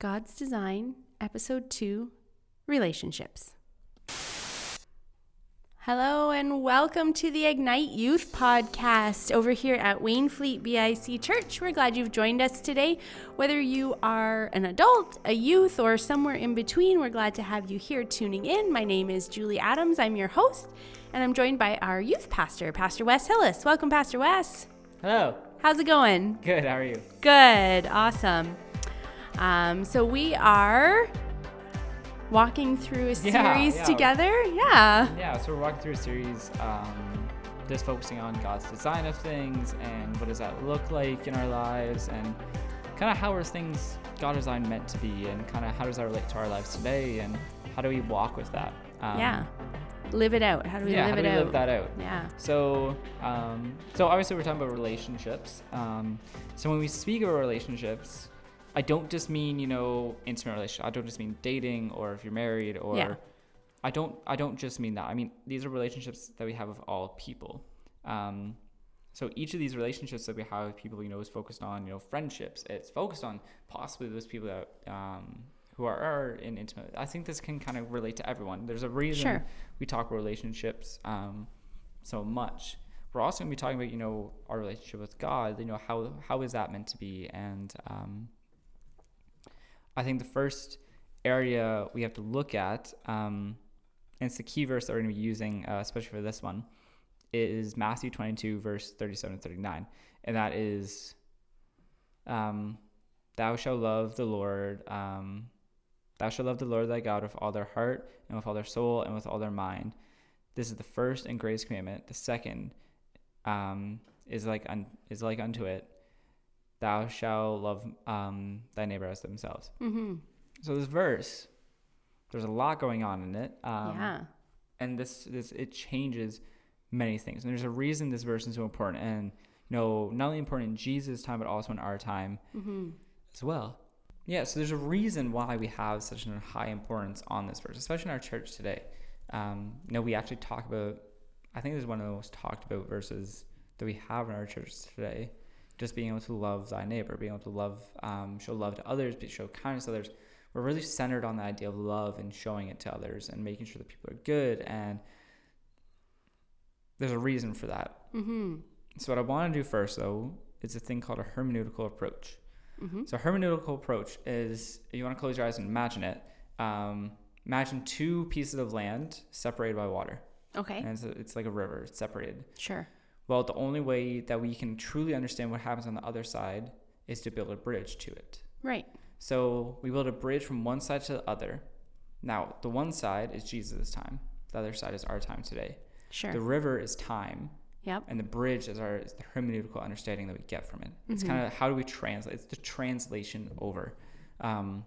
God's Design, Episode 2 Relationships. Hello, and welcome to the Ignite Youth Podcast over here at Wainfleet BIC Church. We're glad you've joined us today. Whether you are an adult, a youth, or somewhere in between, we're glad to have you here tuning in. My name is Julie Adams. I'm your host, and I'm joined by our youth pastor, Pastor Wes Hillis. Welcome, Pastor Wes. Hello. How's it going? Good. How are you? Good. Awesome. Um, so we are walking through a series Yeah, yeah. together. Yeah. Yeah. So we're walking through a series, um, just focusing on God's design of things and what does that look like in our lives, and kind of how are things God designed meant to be, and kind of how does that relate to our lives today, and how do we walk with that? Um, yeah. Live it out. How do we yeah. live how do it we out? live that out? Yeah. So, um, so obviously we're talking about relationships. Um, so when we speak of relationships, I don't just mean you know intimate relationship. I don't just mean dating or if you're married or. Yeah. I don't. I don't just mean that. I mean these are relationships that we have with all people. Um, so each of these relationships that we have with people, you know, is focused on you know friendships. It's focused on possibly those people that um, who are, are in intimate. I think this can kind of relate to everyone. There's a reason Sure. we talk relationships um, so much. We're also going to be talking about you know our relationship with God. You know how how is that meant to be? And um, I think the first area we have to look at, um, and it's the key verse that we're going to be using, uh, especially for this one, is Matthew 22 verse 37 and 39, and that is, um, "Thou shalt love the Lord." Um, Thou shalt love the Lord thy God with all their heart and with all their soul and with all their mind. This is the first and greatest commandment. The second um, is like un- is like unto it. Thou shalt love um, thy neighbor as themselves. Mm-hmm. So this verse, there's a lot going on in it. Um, yeah. and this this it changes many things. And there's a reason this verse is so important, and you know not only important in Jesus' time, but also in our time Mm-hmm. as well. Yeah, so there's a reason why we have such a high importance on this verse, especially in our church today. Um, you know, we actually talk about. I think this is one of the most talked about verses that we have in our church today. Just being able to love thy neighbor, being able to love, um, show love to others, be- show kindness to others. We're really centered on the idea of love and showing it to others and making sure that people are good. And there's a reason for that. Mm-hmm. So what I want to do first, though, is a thing called a hermeneutical approach. Mm-hmm. So hermeneutical approach is you want to close your eyes and imagine it. Um, imagine two pieces of land separated by water, Okay. and it's, it's like a river. It's separated. Sure. Well, the only way that we can truly understand what happens on the other side is to build a bridge to it. Right. So we build a bridge from one side to the other. Now, the one side is Jesus' time. The other side is our time today. Sure. The river is time, yep. and the bridge is our is the hermeneutical understanding that we get from it. It's Mhm. kind of how do we translate? It's the translation over. Um,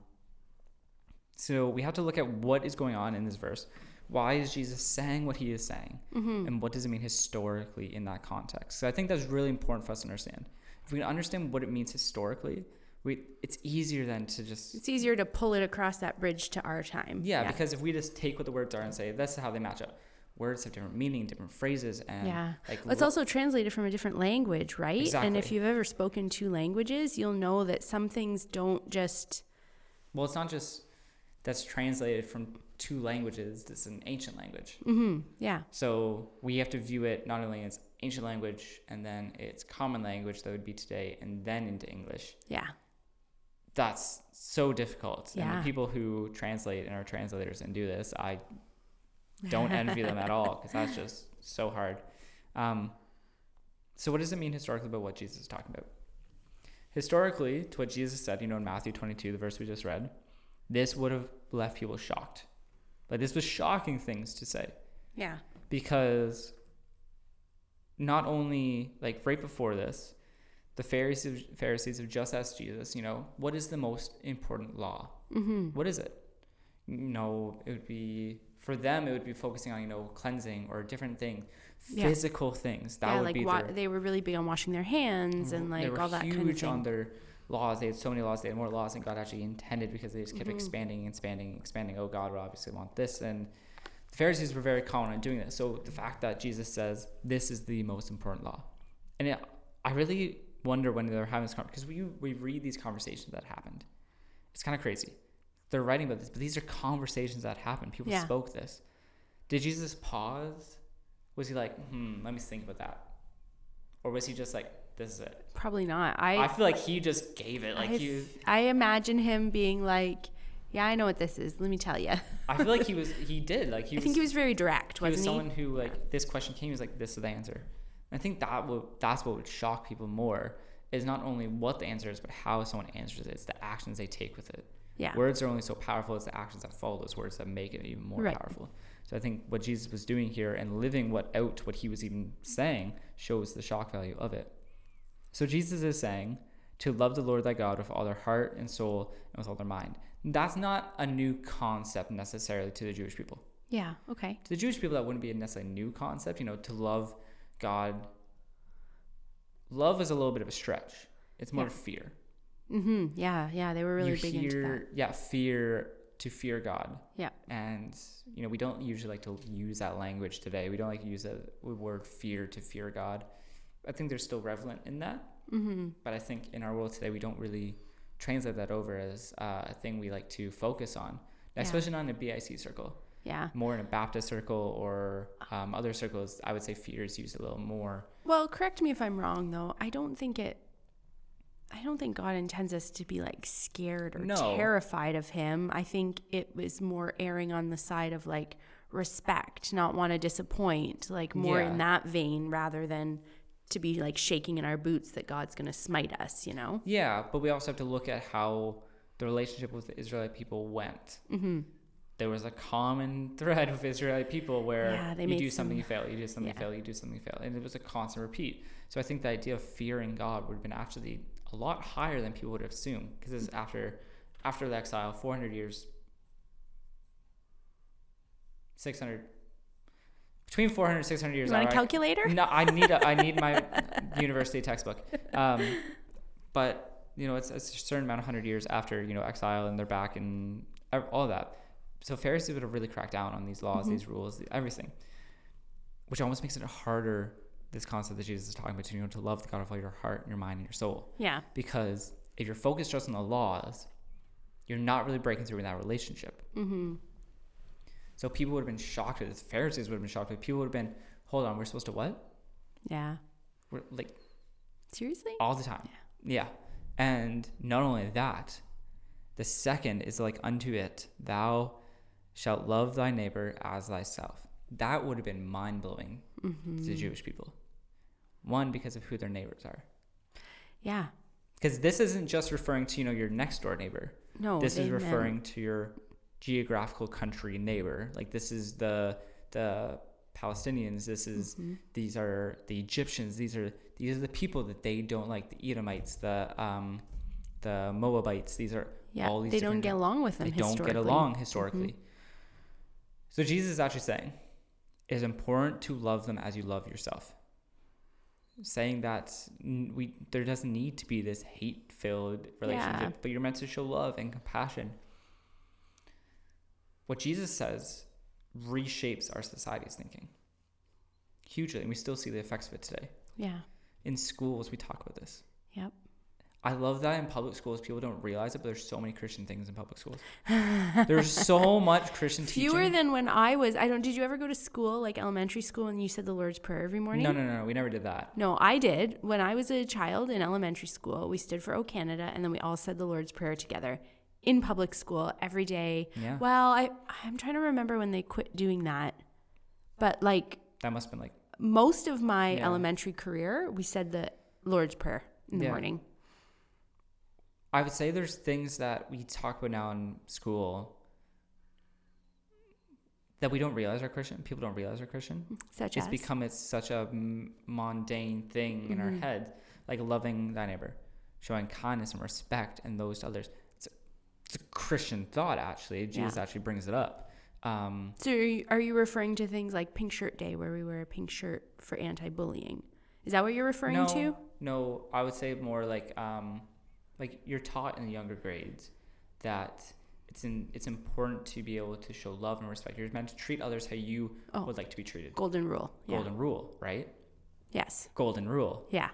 so we have to look at what is going on in this verse. Why is Jesus saying what he is saying, Mm-hmm. and what does it mean historically in that context? So I think that's really important for us to understand. If we can understand what it means historically, we it's easier then to just It's easier to pull it across that bridge to our time. yeah, because if we just take what the words are and say that's how they match up, words have different meaning, different phrases, and Yeah. like It's lo- also translated from a different language, right? exactly. And if you've ever spoken two languages, you'll know that some things don't just. Well, it's not just that's translated from two languages. This is an ancient language. Mm-hmm. Yeah. So we have to view it not only as ancient language and then its common language that would be today and then into English. Yeah. That's so difficult. Yeah. And the people who translate and are translators and do this, I don't envy them at all because that's just so hard. Um, so, what does it mean historically about what Jesus is talking about? Historically, to what Jesus said, you know, in Matthew 22, the verse we just read, this would have left people shocked. Like, this was shocking things to say Yeah. because not only, like, right before this, the Pharisees, Pharisees have just asked Jesus, you know, what is the most important law? Mm-hmm. What is it? You know, it would be for them. It would be focusing on you know cleansing or different thing, Yeah. physical things. That yeah, would like be wa- their, they were really big on washing their hands and like all that kind of thing. on their laws. They had so many laws. They had more laws than God actually intended because they just kept Mhm. expanding, and expanding, and expanding. Oh, God would obviously want this, and the Pharisees were very common on doing this. So the fact that Jesus says this is the most important law, and it, I really wonder when they're having this conversation because we we read these conversations that happened, It's kind of crazy. They're writing about this, but these are conversations that happened. People Yeah. spoke this. Did Jesus pause? Was he like, hmm, let me think about that? Or was he just like, this is it? Probably not. I I, feel like he just gave it. Like I, he, I imagine him being like, "Yeah, I know what this is. Let me tell you." I feel like he was, he did. Like he I was, think he was very direct, he was wasn't someone who like this question came. He was like, this is the answer. And I think that would that's what would shock people more is not only what the answer is, but how someone answers it. It's the actions they take with it. Yeah. Words are only so powerful as the actions that follow those words that make it even more Right. powerful. So I think what Jesus was doing here and living what out what he was even saying shows the shock value of it. So Jesus is saying to love the Lord thy God with all their heart and soul and with all their mind. That's not a new concept necessarily to the Jewish people. Yeah. Okay. To the Jewish people, that wouldn't be a necessarily new concept. You know, to love God. Love is a little bit of a stretch. It's more Yeah. fear. Mm-hmm. Yeah. Yeah. They were really you big hear, into that. yeah, fear to fear God. Yeah. And you know, we don't usually like to use that language today. We don't like to use the word fear to fear God. I think they're still relevant in that. Mm-hmm. But I think in our world today, we don't really translate that over as uh, a thing we like to focus on, Yeah. especially not in a BIC circle. Yeah. More in a Baptist circle or um, other circles, I would say fear is used a little more. Well, correct me if I'm wrong, though. I don't think it. I don't think God intends us to be like scared or No. terrified of Him. I think it was more erring on the side of like respect, not want to disappoint, like more Yeah. in that vein rather than to be like shaking in our boots that God's going to smite us, you know? Yeah, but we also have to look at how the relationship with the Israelite people went. Mm-hmm. There was a common thread with Israelite people where Yeah, you do something, some- you fail, you do something, you fail, you do something, you fail. And it was a constant repeat. So I think the idea of fearing God would have been actually a lot higher than people would have assumed because it's after after the exile, 400 years, 600, between 400 and 600 years. You want a calculator? no, I need a, I need my university textbook. Um, but you know, it's, it's a certain amount of hundred years after you know exile, and they're back and all of that. So Pharisees would have really cracked down on these laws, these rules, everything, which almost makes it harder. This concept that Jesus is talking about, you know, to love the God of all your heart, and your mind, and your soul. Yeah. Because if you're focused just on the laws, you're not really breaking through in that relationship. Mm-hmm. So people would have been shocked at this. Pharisees would have been shocked. But people would have been, hold on, we're supposed to what? Yeah. We're like Seriously? all the time. Yeah. And not only that, the second is like unto it, thou shalt love thy neighbor as thyself. That would have been mind blowing Mm-hmm. to the Jewish people. One, because of who their neighbors are. Yeah. Because this isn't just referring to, you know, your next door neighbor. No. this is referring to your geographical country neighbor. Like this is the the Palestinians. This is Mhm. these are the Egyptians. These are these are the people that they don't like. The Edomites, the um, the Moabites. These are Yeah. all these They don't get along with them. they don't get historically. Mm-hmm. along historically. So Jesus is actually saying it is important to love them as you love yourself. Saying that we there doesn't need to be this hate-filled relationship, Yeah. but you're meant to show love and compassion. What Jesus says reshapes our society's thinking hugely, and we still see the effects of it today. Yeah. In schools, we talk about this. Yep. I love that in public schools, people don't realize it, but there's so many Christian things in public schools. there's so much Christian teaching. Fewer teaching. than when I was. I don't. Did you ever go to school, like elementary school, and you said the Lord's Prayer every morning? No, no, no, no, we never did that. No, I did. When I was a child in elementary school, we stood for O Canada, and then we all said the Lord's Prayer together in public school every day. Yeah. Well, I I'm trying to remember when they quit doing that, but like That must have been like, most of my Yeah. elementary career, we said the Lord's Prayer in the Yeah. morning. I would say there's things that we talk about now in school that we don't realize are Christian. People don't realize are Christian. Such It's as become it's such a m- mundane thing in our Mhm. head, like loving thy neighbor, showing kindness and respect and those to others. It's a, Christian thought, actually. Jesus actually brings it up. Um, So are you, are you referring to things like Pink Shirt Day, where we wear a pink shirt for anti-bullying? Is that what you're referring no, to? No, I would say more like um, like you're taught in the younger grades that it's in it's important to be able to show love and respect. You're meant to treat others how you Oh. would like to be treated. Golden rule. Yeah. Golden rule, right? Yes. Golden rule. Yeah.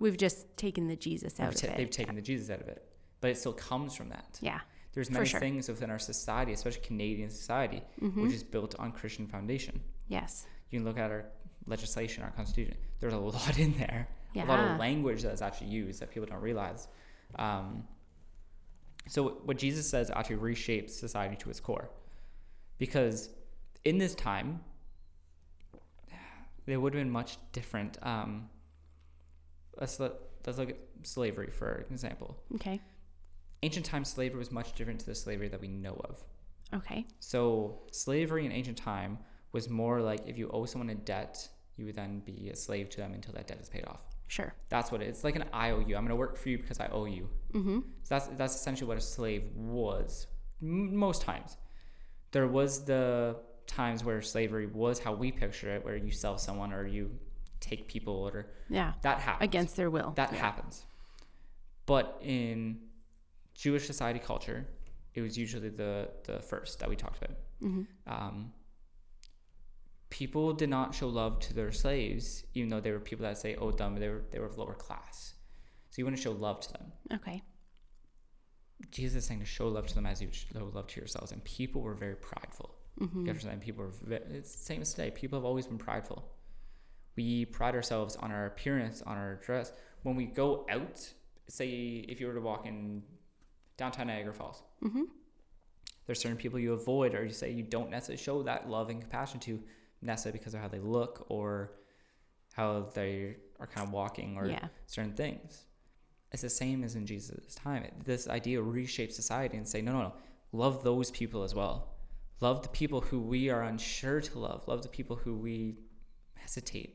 We've just taken the Jesus out They've, of it. they've taken the Jesus out of it. But it still comes from that. Yeah. There's many sure. things within our society, especially Canadian society, Mm-hmm. which is built on Christian foundation. Yes. You can look at our legislation, our constitution. There's a lot in there, a lot of language that's actually used that people don't realize. Um, so what Jesus says actually reshapes society to its core, because in this time, there would have been much different. Um, let's let, let's look at slavery for example. Okay. Ancient times, slavery was much different to the slavery that we know of. Okay. So slavery in ancient time was more like if you owe someone a debt, you would then be a slave to them until that debt is paid off. Sure. That's what it, it's like an IOU. I'm going to work for you because I owe you. Mm-hmm. So that's that's essentially what a slave was. M- most times, there was the times where slavery was how we picture it, where you sell someone or you take people or Yeah. that happens. Against their will. That yeah. happens. But in Jewish society culture, it was usually the the first that we talked about. Mm-hmm. Um, people did not show love to their slaves, even though they were people that say "Oh, dumb," They were they were of lower class, so you want to show love to them. Okay. Jesus is saying to show love to them as you show love to yourselves, and people were very prideful. Mm-hmm. You understand? People ve- It's the same as today. People have always been prideful. We pride ourselves on our appearance, on our dress. When we go out, say if you were to walk in downtown Niagara Falls, Mm-hmm. there's certain people you avoid, or you say you don't necessarily show that love and compassion to, necessarily because of how they look or how they are kind of walking or Yeah. certain things. It's the same as in Jesus' time. It- This idea reshapes society and say, no, no, no, love those people as well. Love the people who we are unsure to love. Love the people who we hesitate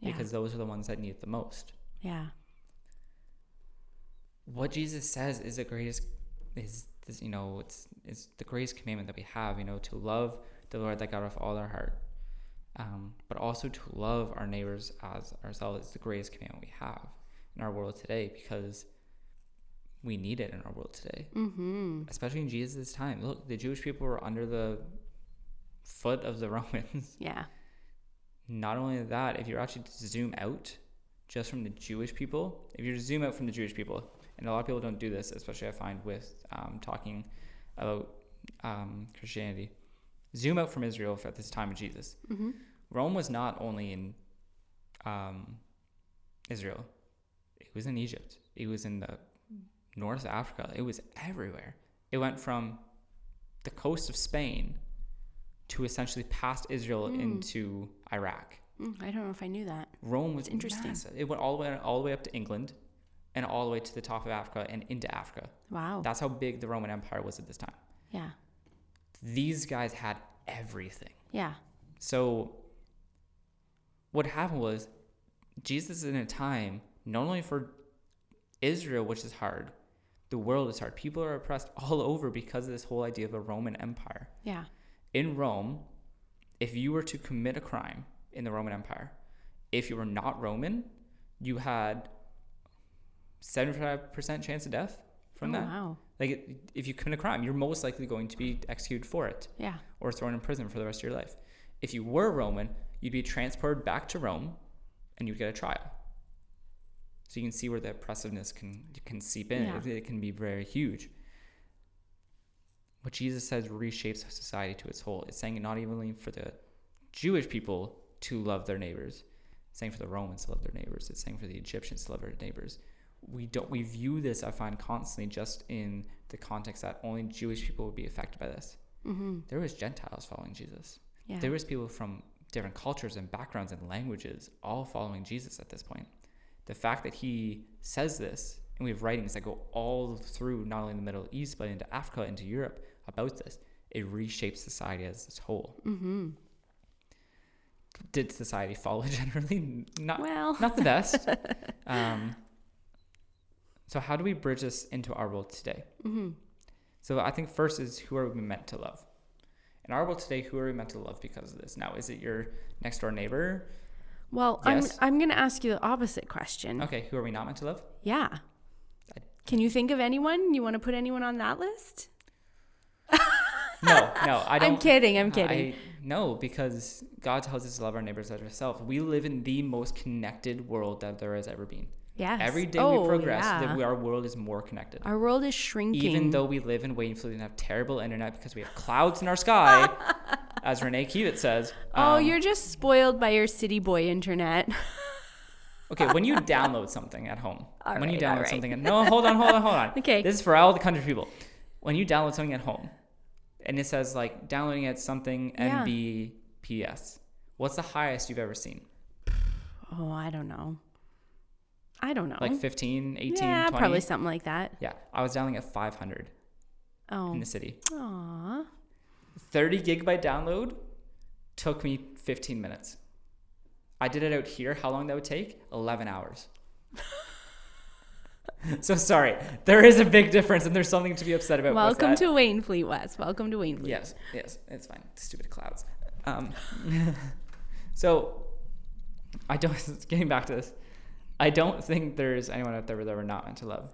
Yeah. because those are the ones that need it the most. yeah. What Jesus says is the greatest, is this, you know, it's it's the greatest commandment that we have. You know, to love the Lord thy God with all our heart, um, but also to love our neighbors as ourselves is the greatest commandment we have in our world today because we need it in our world today, Mm-hmm. especially in Jesus' time. Look, the Jewish people were under the foot of the Romans. Yeah. Not only that, if you're actually to zoom out just from the Jewish people, if you to zoom out from the Jewish people, and a lot of people don't do this, especially I find with um, talking about um, Christianity, zoom out from Israel at this time of Jesus. Mm-hmm. Rome was not only in um, Israel, it was in Egypt, it was in the North Africa, it was everywhere. It went from the coast of Spain to essentially past Israel Mm. into Iraq. Mm, I don't know if I knew that. Rome was It's interesting. massive. It went all the way all the way up to England and all the way to the top of Africa and into Africa. Wow. That's how big the Roman Empire was at this time. yeah. These guys had everything. Yeah. So what happened was Jesus is in a time not only for Israel, which is hard, the world is hard. People are oppressed all over because of this whole idea of a Roman Empire. Yeah. In Rome, if you were to commit a crime in the Roman Empire, if you were not Roman, you had 75% chance of death from oh, that. Wow. Like, it- if you commit a crime, you're most likely going to be executed for it Yeah. or thrown in prison for the rest of your life. If you were Roman, you'd be transported back to Rome and you'd get a trial. So you can see where the oppressiveness can can seep in. Yeah. It, it can be very huge. What Jesus says reshapes society to its whole. It's saying not even for the Jewish people to love their neighbors, it's saying for the Romans to love their neighbors. It's saying for the Egyptians to love their neighbors. We don't we view this, I find, constantly just in the context that only Jewish people would be affected by this Mm-hmm. there was Gentiles following Jesus. Yeah. There was people from different cultures and backgrounds and languages all following Jesus at this point. The fact that he says this, and we have writings that go all through not only the Middle East but into Africa, into Europe about this, it reshapes society as a whole. Mm-hmm. Did society follow generally? Not Well. not the best. um, so how do we bridge this into our world today? Mm-hmm. So I think first is who are we meant to love? In our world today, who are we meant to love because of this? Now, is it your next door neighbor? Well, Yes. I'm I'm gonna ask you the opposite question. Okay, who are we not meant to love? Yeah. I- Can you think of anyone? You want to put anyone on that list? No, no, I don't. I'm kidding. I'm kidding. I, no, because God tells us to love our neighbors as ourselves. We live in the most connected world that there has ever been. Yes. Every day Oh, we progress, yeah. that our world is more connected. Our world is shrinking. Even though we live in Wainfleet and have terrible internet because we have clouds in our sky, as Renee Kiewit says. Oh, um, you're just spoiled by your city boy internet. Okay, when you download something at home, All when you download right. something, at, no, hold on, hold on, hold on. Okay. this is for all the country people. When you download something at home, and it says like downloading at something Yeah. Mbps, what's the highest you've ever seen? oh, I don't know. I don't know. Like 15, 18, yeah, 20? probably something like that. Yeah, I was downloading at 500 Oh. in the city. Aw. 30 gigabyte download took me 15 minutes. I did it out here. How long that would take? 11 hours. so sorry. There is a big difference, and there's something to be upset about. Welcome to Wainfleet West. Welcome to Wainfleet. Yes, yes, it's fine. Stupid clouds. Um, so, I don't. Getting back to this, I don't think there's anyone out there that we're not meant to love.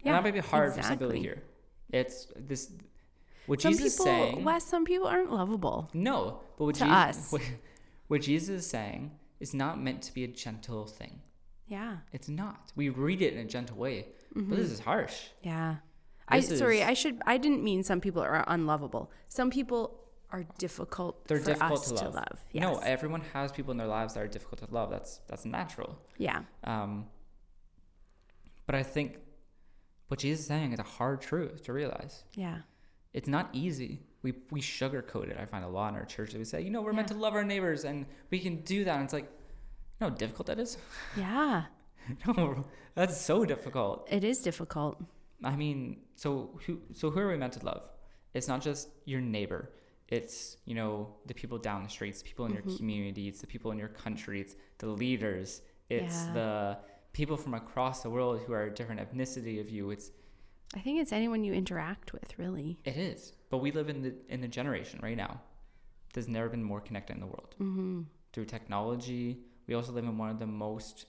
Yeah, and that might be hard for some people to hear. It's this. What Some Jesus people, is saying. Wes, some people aren't lovable. No, but what To Jesus, us. What, what Jesus is saying is not meant to be a gentle thing. Yeah. It's not. We read it in a gentle way, but this mm-hmm. is harsh. Yeah. I This sorry, I should I didn't mean some people are unlovable. Some people are difficult They're for difficult us to love. Yes. No, everyone has people in their lives that are difficult to love. That's that's natural. yeah. Um, but I think what Jesus is saying is a hard truth to realize. Yeah. It's not easy. We we sugarcoat it. I find a lot in our church that we say, you know, we're meant to love our neighbors and we can do that. And it's like, you know how difficult that is? Yeah. no, that's so difficult. It is difficult. I mean, so who so who are we meant to love? It's not just your neighbor. It's you know the people down the streets, people in Mm-hmm. your community, it's the people in your country, it's the leaders, it's Yeah. the people from across the world who are a different ethnicity of you. It's I think it's anyone you interact with, really. it is. But we live in the in the generation right now. There's never been more connected in the world Mm-hmm. through technology. We also live in one of the most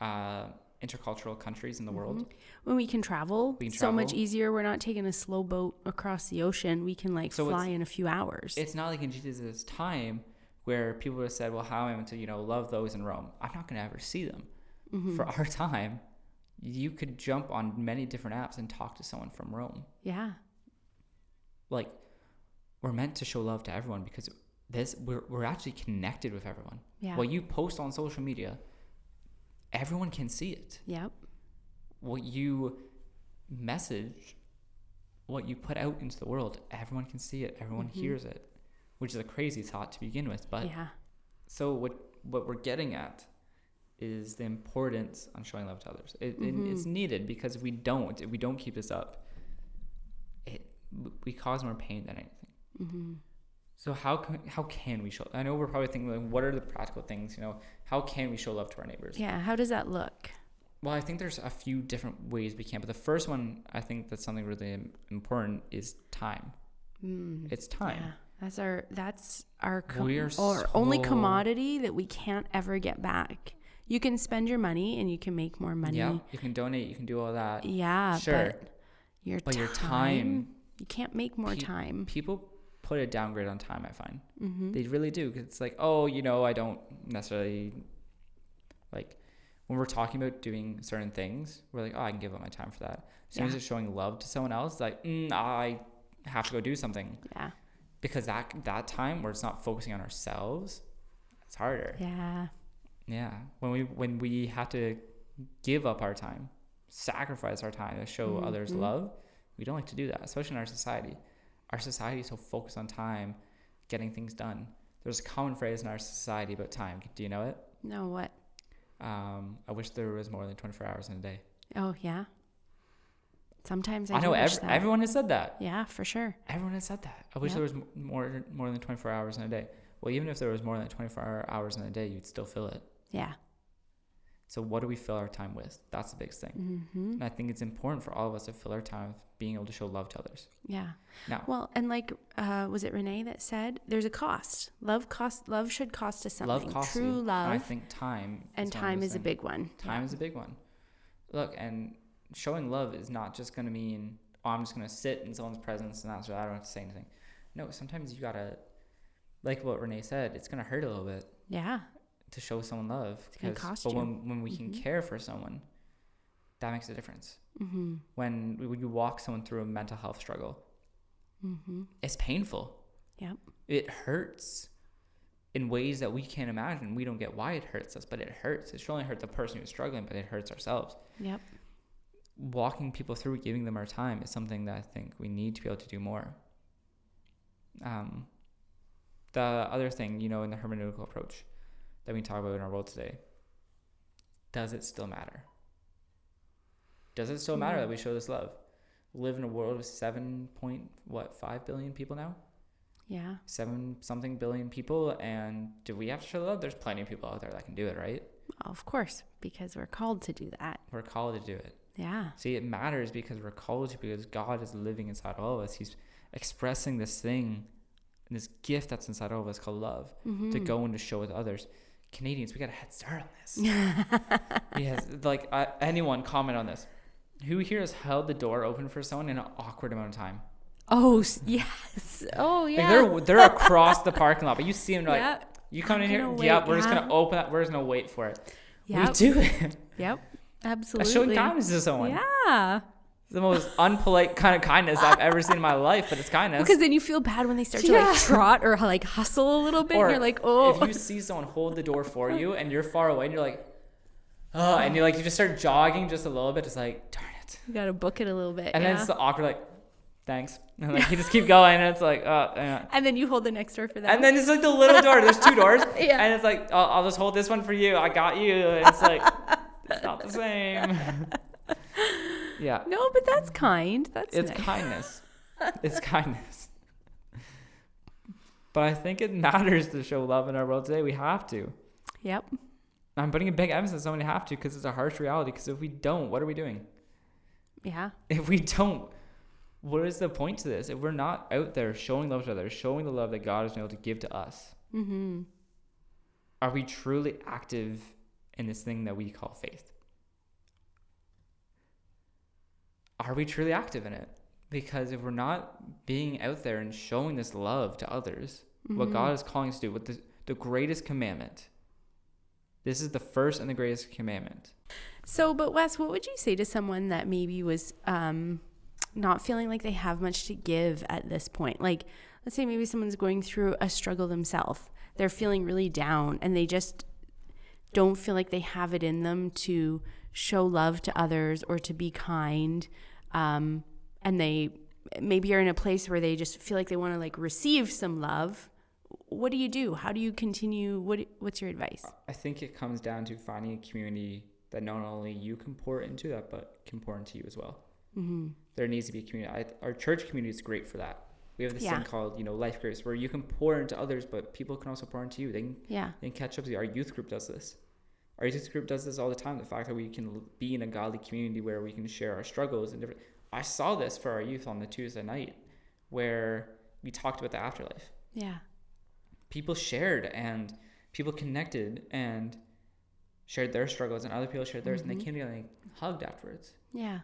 uh, intercultural countries in the world. When we can travel, We can so much easier. We're not taking a slow boat across the ocean. We can like So fly in a few hours. it's not like in Jesus' time where people would have said, "Well, how am I meant to, you know, love those in Rome? I'm not going to ever see them." Mm-hmm. For our time, you could jump on many different apps and talk to someone from Rome. yeah. Like, we're meant to show love to everyone because this we're we're actually connected with everyone. Yeah. What you post on social media, everyone can see it. Yep. What you message, what you put out into the world, everyone can see it. Everyone hears it, which is a crazy thought to begin with, but. yeah. So what what we're getting at is the importance on showing love to others. It, it- it's needed because if we don't, if we don't keep this up, it we cause more pain than anything. Mm-hmm. So how can how can we show? I know we're probably thinking like, what are the practical things? You know, how can we show love to our neighbors? Yeah. How does that look? Well, I think there's a few different ways we can, but the first one I think that's something really important is time. Mm. It's time. Yeah. That's our that's our com- are or only commodity that we can't ever get back. You can spend your money and you can make more money. Yeah, you can donate, you can do all that. Yeah, Sure. but your But time, your time- you can't make more Pe- time. people put a downgrade on time i find. Mm-hmm. they really do 'cause it's like oh you know i don't necessarily like when we're talking about doing certain things we're like oh i can give up my time for that. As soon as it's showing love to someone else like mm, i have to go do something. Yeah, because that that time where it's not focusing on ourselves it's harder. Yeah, yeah. When we when we have to give up our time sacrifice our time to show others Mhm. love we don't like to do that especially in our society our society is so focused on time getting things done there's a common phrase in our society about time do you know it no, what? um, i wish there was more than 24 hours in a day Oh, yeah. Sometimes I, i, know everyone has said that Yeah, for sure. everyone has said that i wish Yep. there was more more than 24 hours in a day well even if there was more than 24 hours in a day you'd still fill it Yeah. So what do we fill our time with that's the biggest thing Mm-hmm. And I think it's important for all of us to fill our time with being able to show love to others. Yeah. Now, Well, and like, uh, was it Renee that said there's a cost? Love cost. Love should cost us something. love costs True you. And I think time and is time is a big one. Time Yeah. is a big one. Look, and showing love is not just going to mean, oh, I'm just going to sit in someone's presence and that's it. I don't have to say anything. No, sometimes you got to, like what Renee said, it's going to hurt a little bit. Yeah. To show someone love. gonna 'cause- cost but when when we can Mhm. care for someone, that makes a difference. Mm-hmm. When when you walk someone through a mental health struggle, Mm-hmm. it's painful. Yep. It hurts in ways that we can't imagine. We don't get why it hurts us, but it hurts. It should only hurt the person who's struggling, but it hurts ourselves. Yep. Walking people through, giving them our time is something that I think we need to be able to do more. Um, the other thing, you know, in the hermeneutical approach that we talk about in our world today, does it still matter? Does it still matter Mm. that we show this love? We live in a world of seven point what five billion people now, Yeah. seven something billion people, and do we have to show love? There's plenty of people out there that can do it, right? Of course, because we're called to do that. We're called to do it. Yeah. See, it matters because we're called to, because God is living inside all of us. He's expressing this thing, this gift that's inside all of us called love, Mm-hmm. to go and to show with others. Canadians, we got a head start on this. yes, like uh, anyone comment on this. Who here has held the door open for someone in an awkward amount of time? Oh yes. Oh Like yeah. they're they're across the parking lot, but you see them like yeah. you come I'm in here. yeah, wait, we're just gonna open that. We're just gonna wait for it. Yep. We do it. Yep. That's Absolutely. showing kindness to someone. Yeah. The most unpolite kind of kindness I've ever seen in my life, but it's kindness. Because then you feel bad when they start to Yeah. like trot or like hustle a little bit. Or and you're like, oh. if you oh. see someone hold the door for you and you're far away and you're like, oh, and you like you just start jogging just a little bit, it's like, darn it. You gotta book it a little bit. And yeah. then it's the awkward like, thanks. And like you just keep going and it's like, oh, yeah. and then you hold the next door for that. And then it's like the little door. There's two doors, Yeah. and it's like I'll, I'll just hold this one for you. I got you. And it's like it's not the same. yeah, no, but that's kind. That's it's nice. kindness. It's kindness. But I think it matters to show love in our world today. We have to. Yep. I'm putting a big emphasis on we have to because it's a harsh reality. Because if we don't, what are we doing? Yeah. If we don't, what is the point to this? If we're not out there showing love to others, showing the love that God has been able to give to us, Mm-hmm. are we truly active in this thing that we call faith? Are we truly active in it? Because if we're not being out there and showing this love to others, what Mhm. God is calling us to do, what the, the greatest commandment, this is the first and the greatest commandment. So, but Wes, what would you say to someone that maybe was um, not feeling like they have much to give at this point? Like, let's say maybe someone's going through a struggle themselves. They're feeling really down and they just don't feel like they have it in them to show love to others or to be kind. Um, and they maybe are in a place where they just feel like they want to like receive some love. What do you do? How do you continue? What What's your advice? I think it comes down to finding a community that not only you can pour into that, but can pour into you as well. Mm-hmm. There needs to be a community. I, our church community is great for that. We have this Yeah. thing called, you know, life groups where you can pour into others, but people can also pour into you. They can, Yeah. they can catch up to you. Our youth group does this. Our youth group does this all the time. The fact that we can be in a godly community where we can share our struggles and different. I saw this for our youth on the Tuesday night, where we talked about the afterlife. Yeah. people shared and people connected and shared their struggles and other people shared theirs and Mhm. they came together and hugged afterwards Yeah.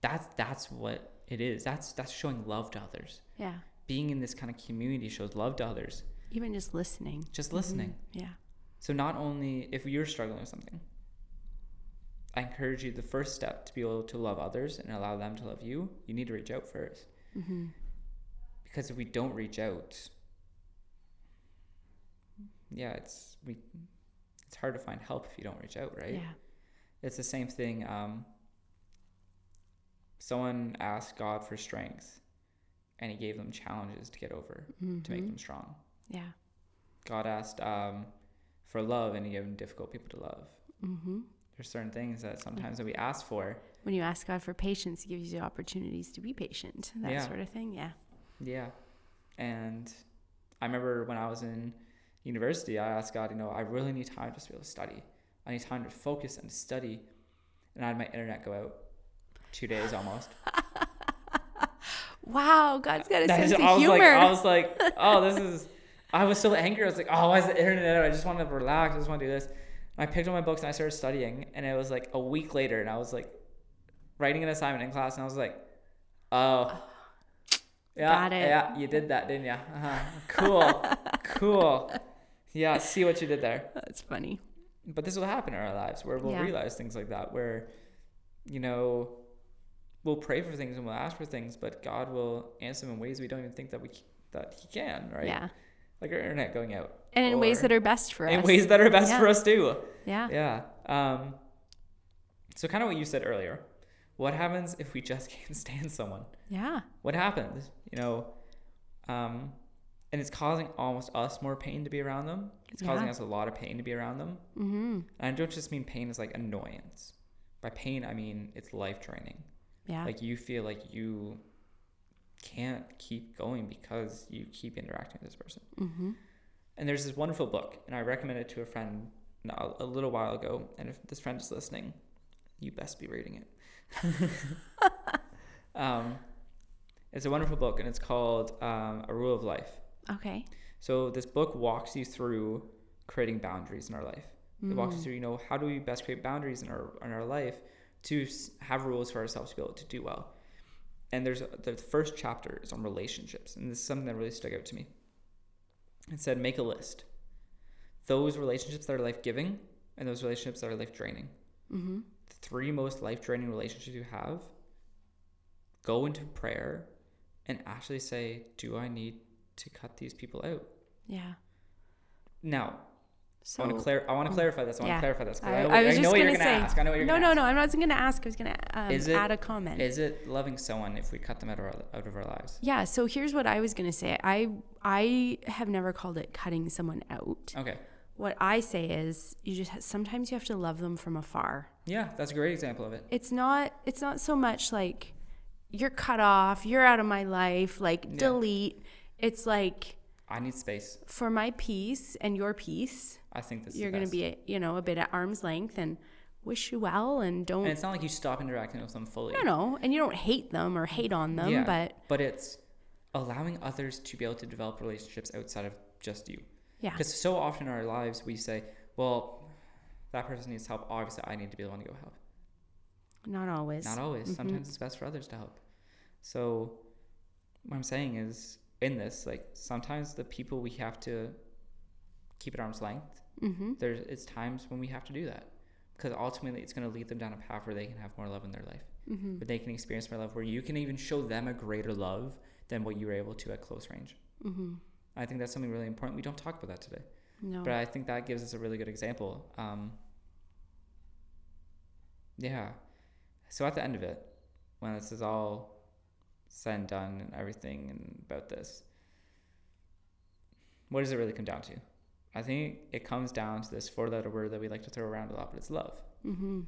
that's that's what it is that's that's showing love to others Yeah. being in this kind of community shows love to others Even just listening. just listening Mhm. Yeah. So not only if you're struggling with something i encourage you the first step to be able to love others and allow them to love you you need to reach out first Mm-hmm. because if we don't reach out yeah it's we it's hard to find help if you don't reach out right Yeah. it's the same thing um someone asked god for strength and he gave them challenges to get over to make Mhm. them strong Yeah. god asked um for love and gave them difficult people to love Mm-hmm. there's certain things that sometimes that we ask for When you ask God for patience, He gives you opportunities to be patient. That Yeah. sort of thing. Yeah. Yeah. And I remember when I was in university, I asked God, you know, I really need time just to be able to study. I need time to focus and study. And I had my internet go out two days almost. Wow. God's got a That sense is- of I was humor. like, I was like, oh, this is. I was so angry. I was like, oh, why is the internet out? I just want to relax. I just want to do this. And I picked up my books and I started studying. And it was like a week later, and I was like writing an assignment in class, and I was like, oh. Yeah, Got it. yeah, you did that, didn't you? Uh-huh. Cool, cool. yeah, see what you did there. That's funny. But this will happen in our lives where we'll Yeah. realize things like that, where, you know, we'll pray for things and we'll ask for things, but God will answer them in ways we don't even think that we that He can, right? Yeah. Like our internet going out. And in ways that are best for us. in ways that are best Yeah. for us too. yeah. Yeah. Um, so kind of what you said earlier. What happens if we just can't stand someone? Yeah. What happens? You know, um, and it's causing almost us more pain to be around them. It's causing Yeah. us a lot of pain to be around them. Mm-hmm. And I don't just mean pain as like annoyance. By pain, I mean it's life draining. Yeah. Like you feel like you can't keep going because you keep interacting with this person. mm-hmm. And there's this wonderful book, and I recommended it to a friend a little while ago. And if this friend is listening, you best be reading it. um, it's a wonderful book, and it's called um, A Rule of Life. Okay. So this book walks you through creating boundaries in our life. It walks you through, you know, how do we best create boundaries in our in our life to have rules for ourselves to be able to do well. And there's the first chapter is on relationships, and this is something that really stuck out to me. It said, make a list. Those relationships that are life giving and those relationships that are life draining. Mm-hmm. The three most life draining relationships you have. Go into prayer and actually say, do I need to cut these people out? Yeah. Now, So I want to clar- I want to clarify this. I want yeah. to clarify this. I, I, I was I know just what you're gonna gonna say. ask. I know what you're no, gonna no, ask. no. I'm not going to ask. I was going to um, Is it- add a comment. Is it loving someone if we cut them out of our, out of our lives? yeah. So here's what I was going to say. I I have never called it cutting someone out. Okay. What I say is you just ha- sometimes you have to love them from afar. Yeah, that's a great example of it. It's not it's not so much like you're cut off, you're out of my life, like Yeah. delete. It's like I need space. for my peace and your peace, I think this. you're going to be you know a bit at arm's length and wish you well and don't And it's not like you stop interacting with them fully. I don't know, and you don't hate them or hate on them, yeah, but but it's allowing others to be able to develop relationships outside of just you. yeah, Because so often in our lives we say, "Well, that person needs help. Obviously, I need to be the one to go help." not always. Not always. Mhm. Sometimes it's best for others to help. So, what I'm saying is, in this, like sometimes the people we have to keep at arm's length. Mm-hmm. There's it's times when we have to do that because ultimately it's going to lead them down a path where they can have more love in their life, Mm-hmm. where they can experience more love, where you can even show them a greater love than what you were able to at close range. Mm-hmm. I think that's something really important. We don't talk about that today, No. but I think that gives us a really good example. Um, yeah. So at the end of it, when this is all said and done and everything and about this, what does it really come down to? I think it comes down to this four letter word that we like to throw around a lot, but it's love. mm-hmm.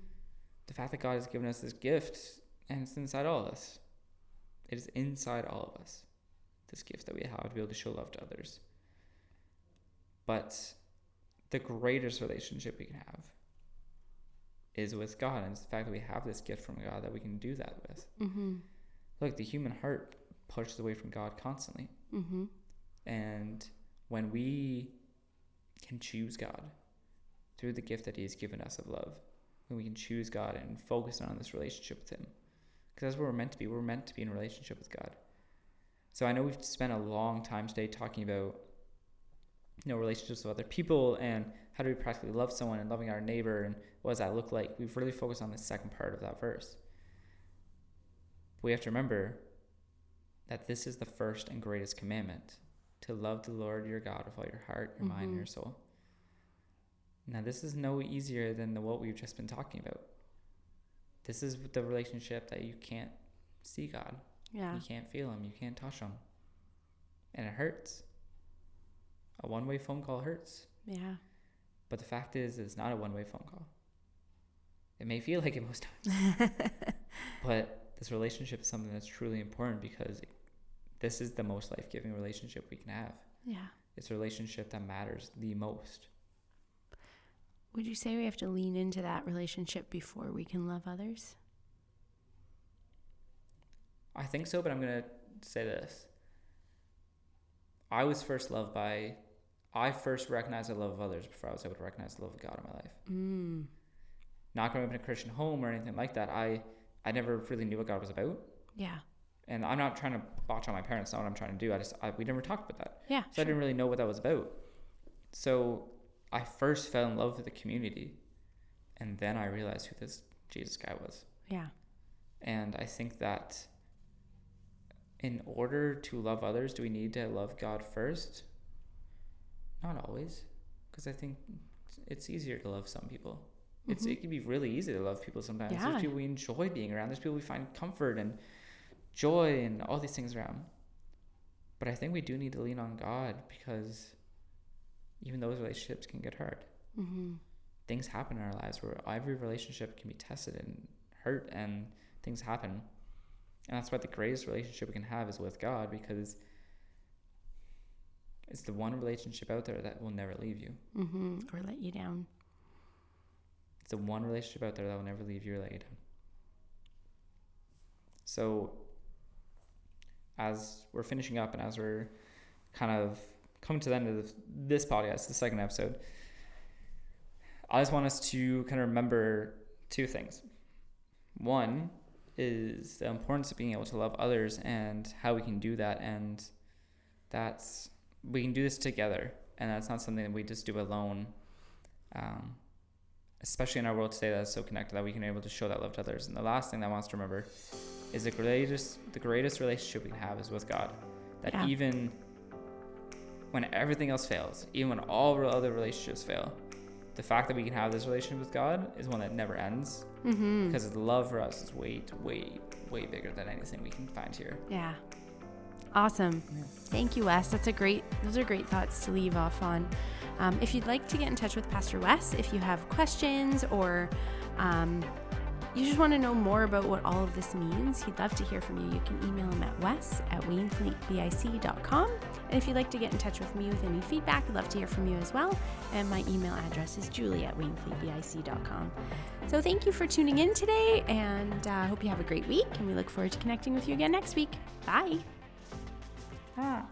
The fact that God has given us this gift and it's inside all of us. It is inside all of us. This gift that we have to be able to show love to others. But the greatest relationship we can have is with God. And it's the fact that we have this gift from God that we can do that with. Mm-hmm. Look, the human heart pushes away from God constantly. Mm-hmm. And when we can choose God through the gift that He has given us of love, when we can choose God and focus on this relationship with Him, because that's what we're meant to be. We're meant to be in relationship with God. So I know we've spent a long time today talking about you know relationships with other people and how do we practically love someone and loving our neighbor and what does that look like. We've really focused on the second part of that verse. We have to remember that this is the first and greatest commandment to love the Lord your God with all your heart, your mind, and Mhm. your soul. Now, this is no easier than the, what we've just been talking about. This is the relationship that you can't see God, Yeah. you can't feel Him, you can't touch Him, and it hurts. A one-way phone call hurts, Yeah. but the fact is, it's not a one-way phone call. It may feel like it most times, but this relationship is something that's truly important because it, this is the most life-giving relationship we can have. Yeah. It's a relationship that matters the most. Would you say we have to lean into that relationship before we can love others? I think so, but I'm gonna say this. I was first loved by, I first recognized the love of others before I was able to recognize the love of God in my life. Mm. Not growing up in a Christian home or anything like that, I, I never really knew what God was about. Yeah. And I'm not trying to botch on my parents. Not what I'm trying to do. I just, I, we never talked about that, Yeah. so I didn't really know what that was about. so I first fell in love with the community, and then I realized who this Jesus guy was. Yeah. And I think that in order to love others, do we need to love God first? Not always, because I think it's easier to love some people. It's Mhm. it can be really easy to love people sometimes. Yeah. There's people we enjoy being around. There's people we find comfort and joy and all these things around. But I think we do need to lean on God because even those relationships can get hard. Mm-hmm. Things happen in our lives where every relationship can be tested and hurt and things happen. And that's why the greatest relationship we can have is with God because it's the one relationship out there that will never leave you. Mm-hmm. Or let you down. It's the one relationship out there that will never leave you or let you down. So, as we're finishing up and as we're kind of coming to the end of this podcast, the second episode, I just want us to kind of remember two things. One is the importance of being able to love others and how we can do that, and that's we can do this together, and that's not something that we just do alone. Um, especially in our world today that's so connected that we can be able to show that love to others. And the last thing that I want us to remember is the greatest the greatest relationship we can have is with God. That Yeah. even when everything else fails, even when all other relationships fail, the fact that we can have this relationship with God is one that never ends Mm-hmm. because His love for us is way, way, way bigger than anything we can find here. Yeah. Awesome. Yeah. Thank you, Wes. That's a great. Those are great thoughts to leave off on. Um, if you'd like to get in touch with Pastor Wes, if you have questions or um, you just want to know more about what all of this means, he'd love to hear from you. You can email him at wes at wainfleetbic.com. And if you'd like to get in touch with me with any feedback, I'd love to hear from you as well. And my email address is julie at wainfleetbic.com. So thank you for tuning in today, and I uh, hope you have a great week. And we look forward to connecting with you again next week. Bye. Ah.